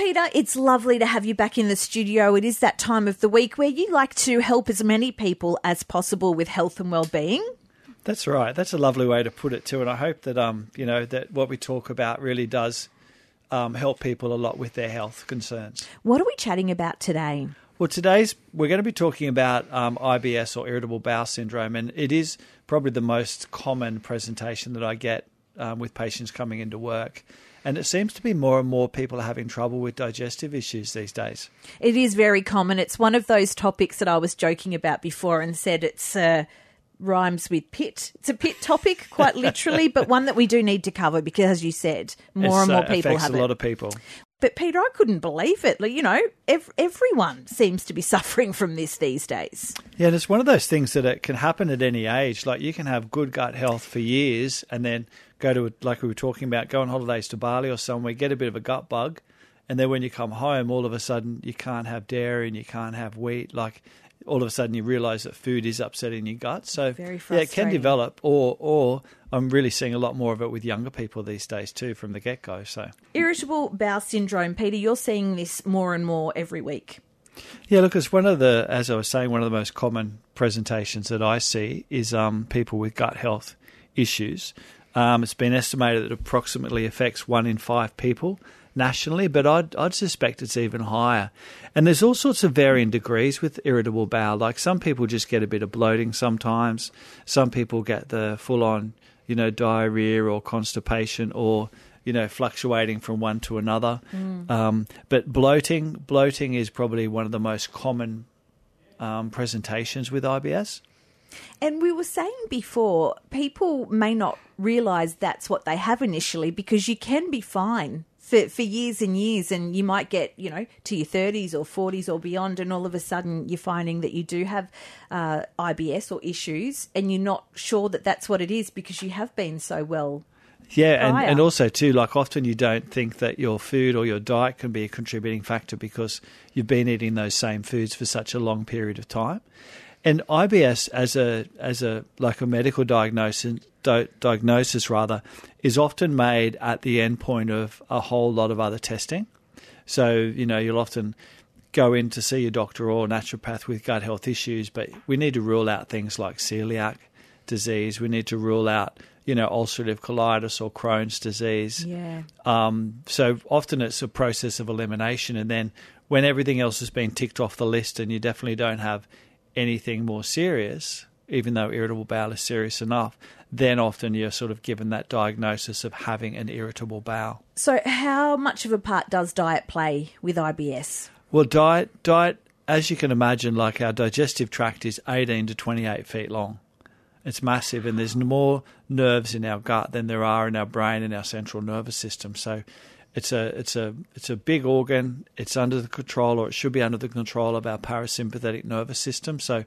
Peter, it's lovely to have you back in the studio. It is that time of the week where you like to help as many people as possible with health and well-being. That's right. That's a lovely way to put it too, and I hope that um, you know that what we talk about really does um, help people a lot with their health concerns. What are we chatting about today? Well, today's we're going to be talking about um, IBS or irritable bowel syndrome, and it is probably the most common presentation that I get um, with patients coming into work. And it seems to be more and more people are having trouble with digestive issues these days. It is very common. It's one of those topics that I was joking about before and said it's uh, rhymes with pit. It's a pit topic, quite literally, but one that we do need to cover because, as you said, more It's, and more uh, people have a it. lot of people. But Peter, I couldn't believe it. Like, you know, ev- everyone seems to be suffering from this these days. Yeah, and it's one of those things that it can happen at any age. Like you can have good gut health for years and then go to, like we were talking about, go on holidays to Bali or somewhere, get a bit of a gut bug. And then when you come home, all of a sudden you can't have dairy and you can't have wheat. Like all of a sudden you realize that food is upsetting your gut. So yeah, it can develop or, or I'm really seeing a lot more of it with younger people these days too from the get go. So Irritable bowel syndrome, Peter, you're seeing this more and more every week. Yeah, look, it's one of the, as I was saying, one of the most common presentations that I see is um, people with gut health issues. Um, it's been estimated that it approximately affects one in five people nationally, but I'd, I'd suspect it's even higher. And there's all sorts of varying degrees with irritable bowel. Like some people just get a bit of bloating sometimes, some people get the full on, you know, diarrhea or constipation or you know, fluctuating from one to another. Um, but bloating, bloating is probably one of the most common um, presentations with IBS. And we were saying before, people may not realise that's what they have initially because you can be fine for, for years and years, and you might get, you know, to your 30s or 40s or beyond, and all of a sudden you're finding that you do have uh, IBS or issues, and you're not sure that that's what it is because you have been so well. Yeah, and, and also too, like often you don't think that your food or your diet can be a contributing factor because you've been eating those same foods for such a long period of time. And IBS as a as a like a medical diagnosis di- diagnosis rather is often made at the end point of a whole lot of other testing. So, you know, you'll often go in to see your doctor or naturopath with gut health issues, but we need to rule out things like celiac disease. We need to rule out, you know, ulcerative colitis or Crohn's disease. Yeah. Um, so often it's a process of elimination, and then when everything else has been ticked off the list, and you definitely don't have anything more serious, even though irritable bowel is serious enough, then often you're sort of given that diagnosis of having an irritable bowel. So, how much of a part does diet play with IBS? Well, diet, diet, as you can imagine, like our digestive tract is 18 to 28 feet long. It's massive, and there's more nerves in our gut than there are in our brain and our central nervous system. So, it's a it's a it's a big organ. It's under the control, or it should be under the control of our parasympathetic nervous system. So,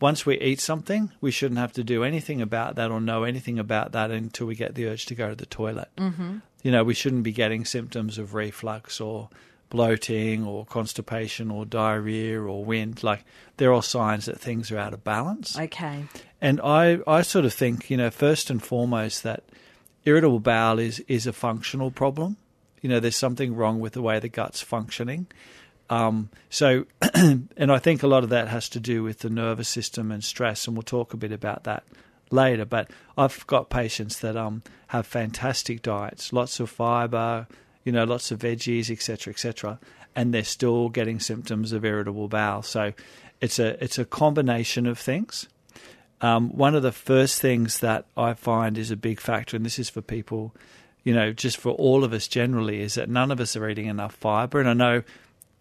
once we eat something, we shouldn't have to do anything about that or know anything about that until we get the urge to go to the toilet. Mm-hmm. You know, we shouldn't be getting symptoms of reflux or bloating or constipation or diarrhea or wind. Like, they're all signs that things are out of balance. Okay. And I, I sort of think, you know, first and foremost, that irritable bowel is, is a functional problem. You know, there's something wrong with the way the gut's functioning. Um, so, and I think a lot of that has to do with the nervous system and stress, and we'll talk a bit about that later. But I've got patients that um, have fantastic diets, lots of fiber, you know, lots of veggies, etc., etc., and they're still getting symptoms of irritable bowel. So, it's a it's a combination of things. Um, one of the first things that I find is a big factor, and this is for people, you know, just for all of us generally, is that none of us are eating enough fiber. And I know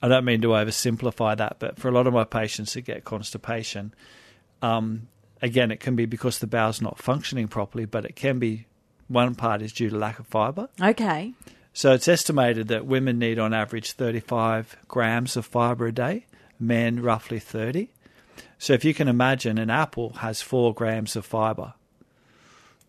I don't mean to oversimplify that, but for a lot of my patients that get constipation, um, again, it can be because the bowel's not functioning properly, but it can be one part is due to lack of fiber. Okay. So it's estimated that women need on average 35 grams of fiber a day, men roughly 30. So if you can imagine, an apple has four grams of fiber.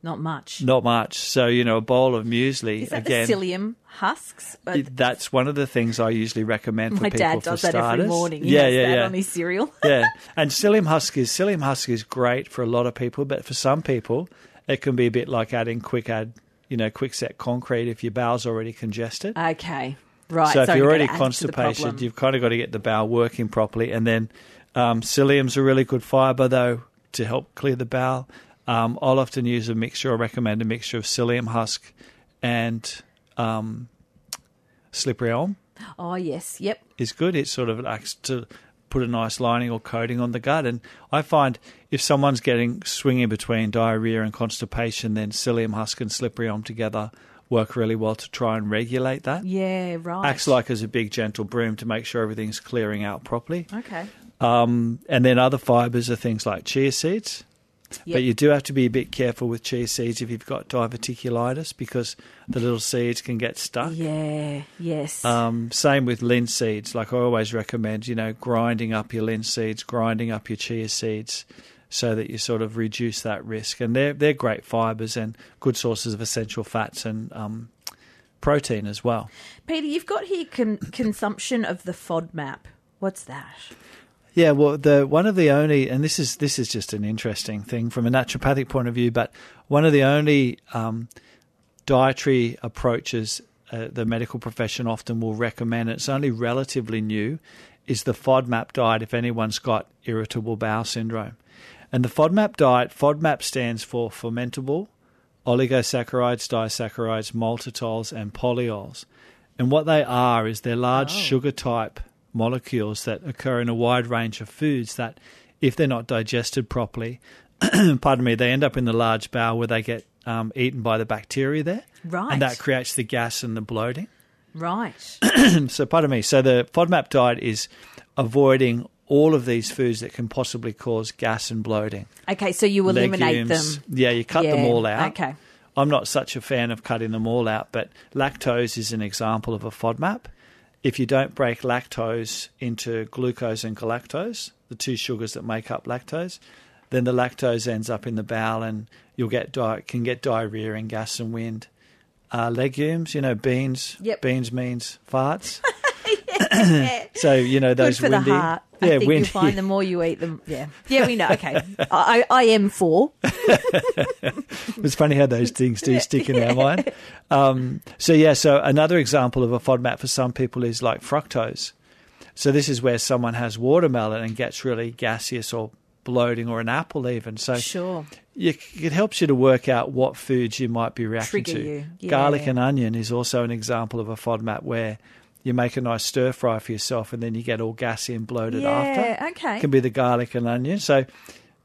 Not much. Not much. So, you know, a bowl of muesli, Is that again, the psyllium husks? That's one of the things I usually recommend for my people dad for does that starters. every morning. He yeah, yeah, that yeah. on his cereal. yeah. And psyllium husk is psyllium husk is great for a lot of people, but for some people, it can be a bit like adding quick add, you know, quick set concrete if your bowel's already congested. okay. Right, So if so you're you're already gonna add to the constipated, you've kind of got to get the bowel working properly. And then um, psyllium's a really good fibre, though, to help clear the bowel. Um, I'll often use a mixture, I recommend a mixture of psyllium husk and um, slippery elm Oh yes, yep. is good. It sort of acts to put a nice lining or coating on the gut. And I find if someone's getting swinging between diarrhea and constipation, then psyllium husk and slippery elm together work really well to try and regulate that. Yeah, right. Acts like as a big gentle broom to make sure everything's clearing out properly. Okay. Um, and then other fibres are things like chia seeds. Yep. But you do have to be a bit careful with chia seeds if you've got diverticulitis because the little seeds can get stuck. Yeah. Yes. Um, same with linseeds. Like I always recommend, you know, grinding up your linseeds, grinding up your chia seeds, so that you sort of reduce that risk. And they're they're great fibres and good sources of essential fats and um, protein as well. Peter, you've got here con- consumption of the FODMAP. What's that? Yeah, well, the one of the only, and this is this is just an interesting thing from a naturopathic point of view, but one of the only um, dietary approaches uh, the medical profession often will recommend. It's only relatively new, is the FODMAP diet. If anyone's got irritable bowel syndrome, and the FODMAP diet, FODMAP stands for fermentable oligosaccharides, disaccharides, maltitols, and polyols. And what they are is they're large Oh. sugar type molecules that occur in a wide range of foods that, if they're not digested properly, pardon me, they end up in the large bowel where they get um, eaten by the bacteria there. Right. And that creates the gas and the bloating. Right. so, pardon me. So, the FODMAP diet is avoiding all of these foods that can possibly cause gas and bloating. Okay, so you eliminate Legumes. them. Yeah, you cut them all out. Okay. I'm not such a fan of cutting them all out, but lactose is an example of a FODMAP. If you don't break lactose into glucose and galactose, the two sugars that make up lactose, then the lactose ends up in the bowel and you'll get di- can get diarrhea and gas and wind. Uh, legumes, you know, beans. Yep. Beans means farts. Yeah. so you know Good those windy. I yeah, think you'll find the more you eat them. Yeah. Yeah, we know. Okay. I, I am four. It's funny how those things do stick in our mind. Um, so yeah, so another example of a FODMAP for some people is like fructose. So this is where someone has watermelon and gets really gaseous or bloating, or an apple even. So Sure. you, it helps you to work out what foods you might be reacting Trigger to. you, yeah. Garlic and onion is also an example of a FODMAP where you make a nice stir fry for yourself and then you get all gassy and bloated after Yeah, okay. can be the garlic and onion. So,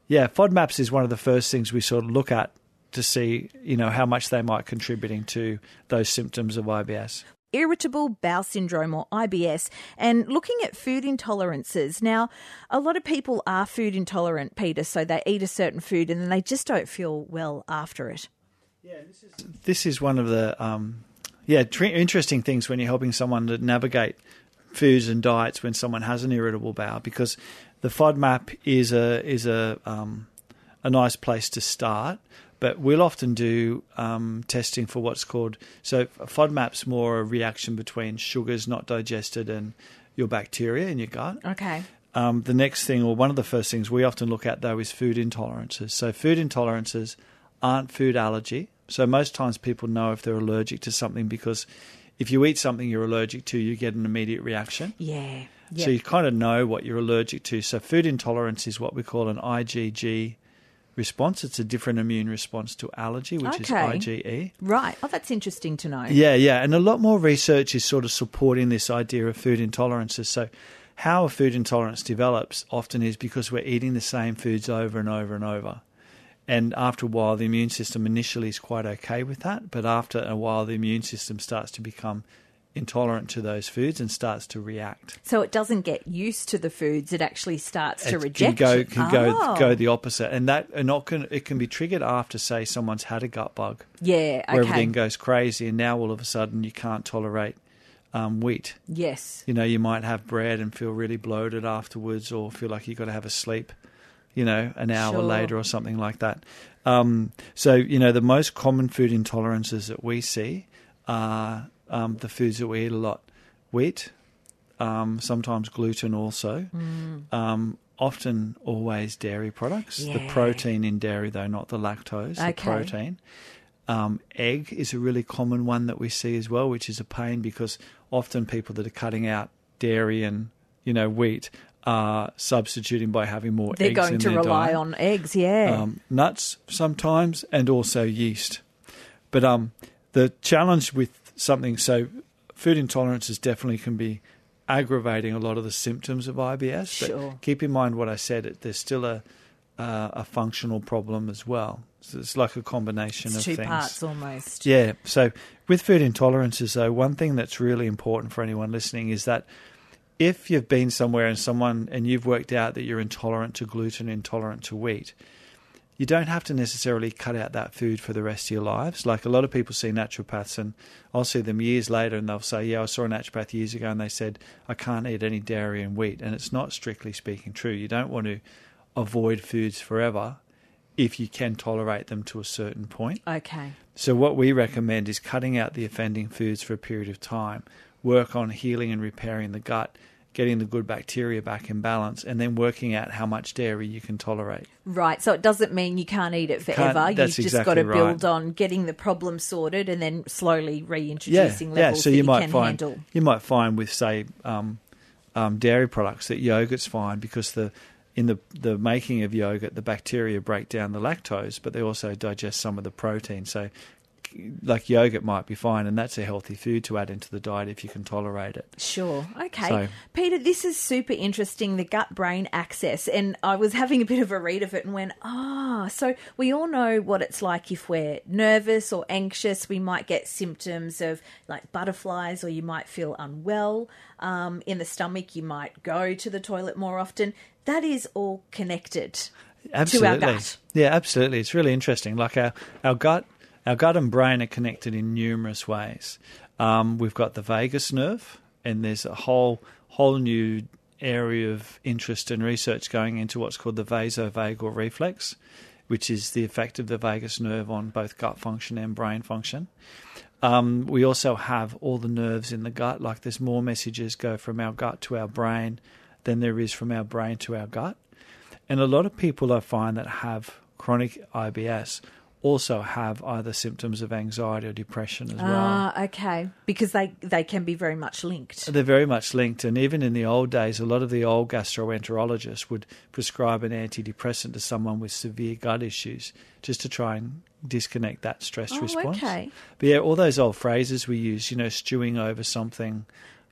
yeah, FODMAPs is one of the first things we sort of look at to see, you know, how much they might contributing to those symptoms of IBS. irritable bowel syndrome or IBS and looking at food intolerances. Now, a lot of people are food intolerant, Peter, so they eat a certain food and then they just don't feel well after it. Yeah, this is one of the, um, yeah, tr- interesting things when you're helping someone to navigate foods and diets when someone has an irritable bowel because the FODMAP is a is a um, a nice place to start. But we'll often do um, testing for what's called so FODMAP's more a reaction between sugars not digested and your bacteria in your gut. Okay. Um, the next thing, or one of the first things we often look at though, is food intolerances. So food intolerances aren't food allergy. So most times people know if they're allergic to something because if you eat something you're allergic to, you get an immediate reaction. Yeah. So you kind of know what you're allergic to. So food intolerance is what we call an IgG response. It's a different immune response to allergy, which Okay. is IgE. Right. Oh, that's interesting to know. Yeah, yeah. And a lot more research is sort of supporting this idea of food intolerances. So, how a food intolerance develops often is because we're eating the same foods over and over and over. And after a while, the immune system initially is quite okay with that. But after a while, the immune system starts to become intolerant to those foods and starts to react. So it doesn't get used to the foods; it actually starts to it reject. can go it. can go Oh. go the opposite, and that and not can it can be triggered after say someone's had a gut bug. Yeah. where everything goes crazy, and now all of a sudden you can't tolerate um, wheat. yes. You know, you might have bread and feel really bloated afterwards, or feel like you've got to have a sleep. You know, an hour Sure. later or something like that. Um, so, you know, the most common food intolerances that we see are um, the foods that we eat a lot: wheat, um, sometimes gluten, also. Um, often, always dairy products. The protein in dairy, though, not the lactose. The protein. Um, egg is a really common one that we see as well, which is a pain because often people that are cutting out dairy and you know wheat are substituting by having more eggs, They're going in to rely diet. on eggs, yeah. Um, nuts sometimes, and also yeast. But um, the challenge with something so food intolerances definitely can be aggravating a lot of the symptoms of IBS. But Sure. keep in mind what I said. it- There's still a uh, a functional problem as well. So it's like a combination it's of two things. parts almost. Yeah. So with food intolerances, though, one thing that's really important for anyone listening is that if you've been somewhere and someone and you've worked out that you're intolerant to gluten, intolerant to wheat, you don't have to necessarily cut out that food for the rest of your lives. Like a lot of people see naturopaths, and I'll see them years later, and they'll say, "Yeah, I saw a naturopath years ago, and they said I can't eat any dairy and wheat," and it's not strictly speaking true. You don't want to avoid foods forever if you can tolerate them to a certain point. Okay. So, what we recommend is cutting out the offending foods for a period of time, work on healing and repairing the gut, getting the good bacteria back in balance, and then working out how much dairy you can tolerate. Right. So it doesn't mean you can't eat it forever. You've just exactly got to build right. on getting the problem sorted and then slowly Yeah, reintroducing yeah. levels So that you you, might can find handle. you might find with say um, um, dairy products that yogurt's fine because the in the the making of yogurt the bacteria break down the lactose, but they also digest some of the protein. So like yogurt might be fine, and that's a healthy food to add into the diet if you can tolerate it. Sure. Okay. So- Peter, this is super interesting the gut brain axis. And I was having a bit of a read of it and went, ah, so we all know what it's like if we're nervous or anxious. We might get symptoms of like butterflies or you might feel unwell. Um, in the stomach, you might go to the toilet more often. That is all connected. absolutely. gut. Yeah, absolutely. It's really interesting. Like our, our gut, our gut and brain are connected in numerous ways. Um, we've got the vagus nerve, and there's a whole whole new area of interest and research going into what's called the vasovagal reflex, which is the effect of the vagus nerve on both gut function and brain function. Um, we also have all the nerves in the gut. Like there's more messages go from our gut to our brain than there is from our brain to our gut. And a lot of people I find that have chronic IBS also have either symptoms of anxiety or depression as well. Ah, okay. Because they, they can be very much linked. They're very much linked, and even in the old days, a lot of the old gastroenterologists would prescribe an antidepressant to someone with severe gut issues just to try and disconnect that stress Oh, response. okay. But yeah, all those old phrases we use, you know, stewing over something,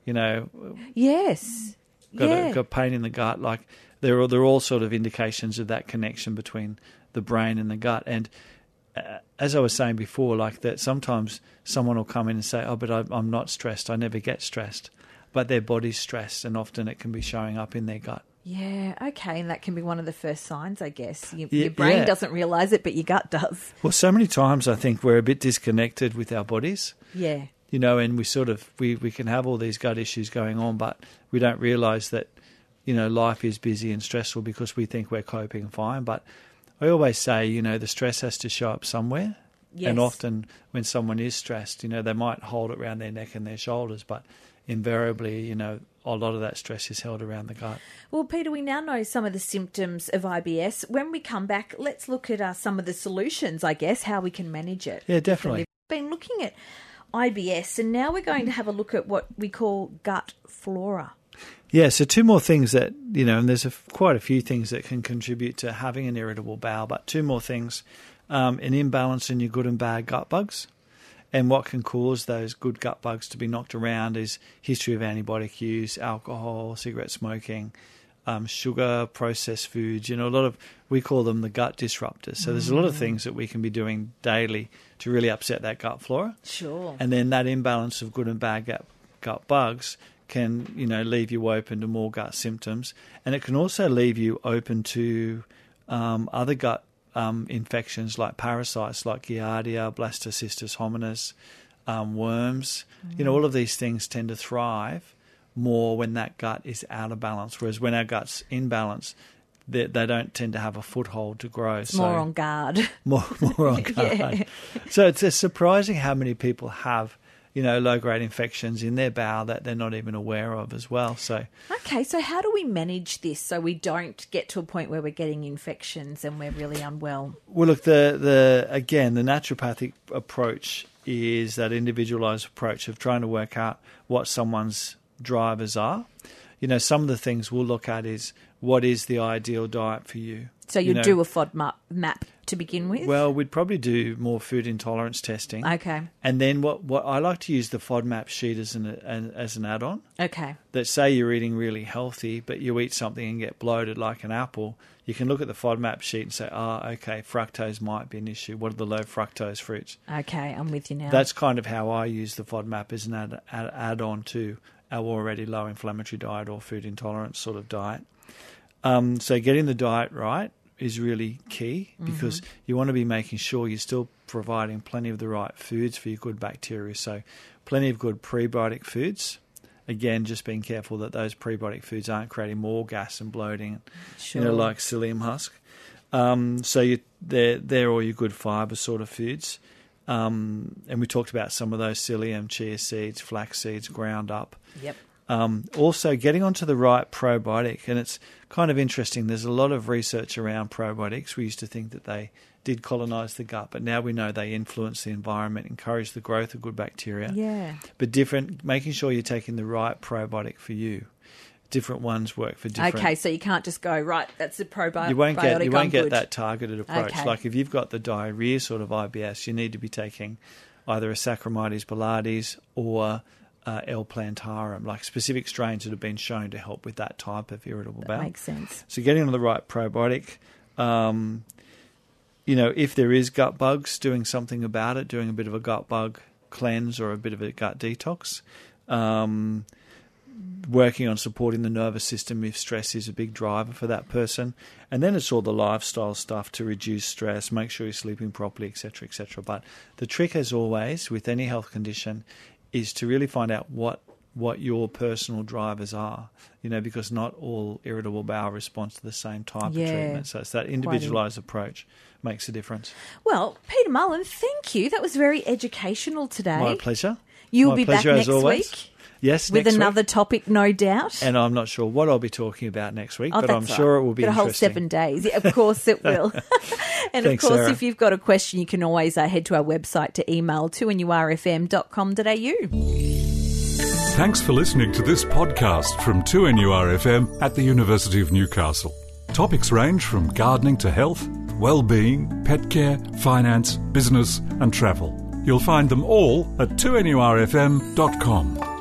you know, Yes. got, yeah. a, got pain in the gut. Like they're all, they're all sort of indications of that connection between the brain and the gut. And as I was saying before, like that sometimes someone will come in and say, "Oh, but I, I'm not stressed. I never get stressed," but their body's stressed, and often it can be showing up in their gut. Yeah, okay, and that can be one of the first signs, I guess. Your, Yeah, your brain yeah. doesn't realize it, but your gut does. Well, so many times I think we're a bit disconnected with our bodies. Yeah, you know, and we sort of we, we can have all these gut issues going on, but we don't realise that you know life is busy and stressful because we think we're coping fine. But I always say, you know, the stress has to show up somewhere, yes. and often when someone is stressed, you know, they might hold it around their neck and their shoulders, but invariably, you know, a lot of that stress is held around the gut. Well, Peter, we now know some of the symptoms of IBS. When we come back, let's look at uh, some of the solutions, I guess, how we can manage it. Yeah, definitely. We've been looking at IBS, and now we're going to have a look at what we call gut flora. Yeah, so two more things that, you know, and there's a, quite a few things that can contribute to having an irritable bowel, but two more things. Um, an imbalance in your good and bad gut bugs. And what can cause those good gut bugs to be knocked around is history of antibiotic use, alcohol, cigarette smoking, um, sugar, processed foods. You know, a lot of, we call them the gut disruptors. So there's a lot of things that we can be doing daily to really upset that gut flora Sure. and then that imbalance of good and bad gut, gut bugs can you know leave you open to more gut symptoms, and it can also leave you open to um, other gut um, infections like parasites like Giardia, Blastocystis hominis, um, worms. You know, all of these things tend to thrive more when that gut is out of balance, whereas when our gut's in balance. They, they don't tend to have a foothold to grow. It's more on guard. more more on guard. Yeah. So it's, it's surprising how many people have you know, low grade infections in their bowel that they're not even aware of as well. So, Okay, so how do we manage this so we don't get to a point where we're getting infections and we're really unwell? well, look, the the again, the naturopathic approach is that individualized approach of trying to work out what someone's drivers are. You know, some of the things we'll look at is what is the ideal diet for you. So you, You know- do a FODMAP map to begin with? Well, we'd probably do more food intolerance testing. okay, And then what, what I like to use the FODMAP sheet as an, an as an add-on. okay, That say you're eating really healthy, but you eat something and get bloated like an apple. You can look at the FODMAP sheet and say, "Ah, okay, fructose might be an issue. What are the low fructose fruits?" okay, I'm with you now. That's kind of how I use the FODMAP as an add, add, add-on to our already low inflammatory diet or food intolerance sort of diet. Um, so getting the diet right is really key because you want to be making sure you're still providing plenty of the right foods for your good bacteria. So plenty of good prebiotic foods. Again, just being careful that those prebiotic foods aren't creating more gas and bloating sure. you know, like psyllium husk. Um, so you, they're they're all your good fiber sort of foods. Um, and we talked about some of those psyllium, chia seeds, flax seeds, ground up. Yep. Um, also, getting onto the right probiotic, and it's kind of interesting. There's a lot of research around probiotics. We used to think that they did colonize the gut, but now we know they influence the environment, encourage the growth of good bacteria Yeah. but different making sure you're taking the right probiotic for you different ones work for different Okay, so you can't just go right. That's the probiotic. you won't get you I'm won't get good. that targeted approach Okay. like if you've got the diarrhea sort of IBS you need to be taking either a Saccharomyces boulardii or uh, L plantarum like specific strains that have been shown to help with that type of irritable That bowel makes sense. so getting on the right probiotic, um, you know, if there is gut bugs, doing something about it, doing a bit of a gut bug cleanse or a bit of a gut detox, um, working on supporting the nervous system if stress is a big driver for that person, and then it's all the lifestyle stuff to reduce stress, make sure you're sleeping properly, etc., etc. But the trick, as always, with any health condition, is to really find out what what your personal drivers are, you know, because not all irritable bowel responds to the same type Yeah. of treatment. So it's that individualized approach makes a difference. Well, Peter Mullen, thank you. That was very educational today. My pleasure. You'll My be back pleasure, as next week Yes, with next another week. topic, no doubt. And I'm not sure what I'll be talking about next week, Oh, but I'm sure right. it will be Got a whole seven days. Yeah, of course it will. and Thanks, of course, Sarah. if you've got a question, you can always uh, head to our website to email to nurfm.com.au. Thanks for listening to this podcast from 2NURFM at the University of Newcastle. Topics range from gardening to health, well-being, pet care, finance, business and travel. You'll find them all at 2NURFM.com.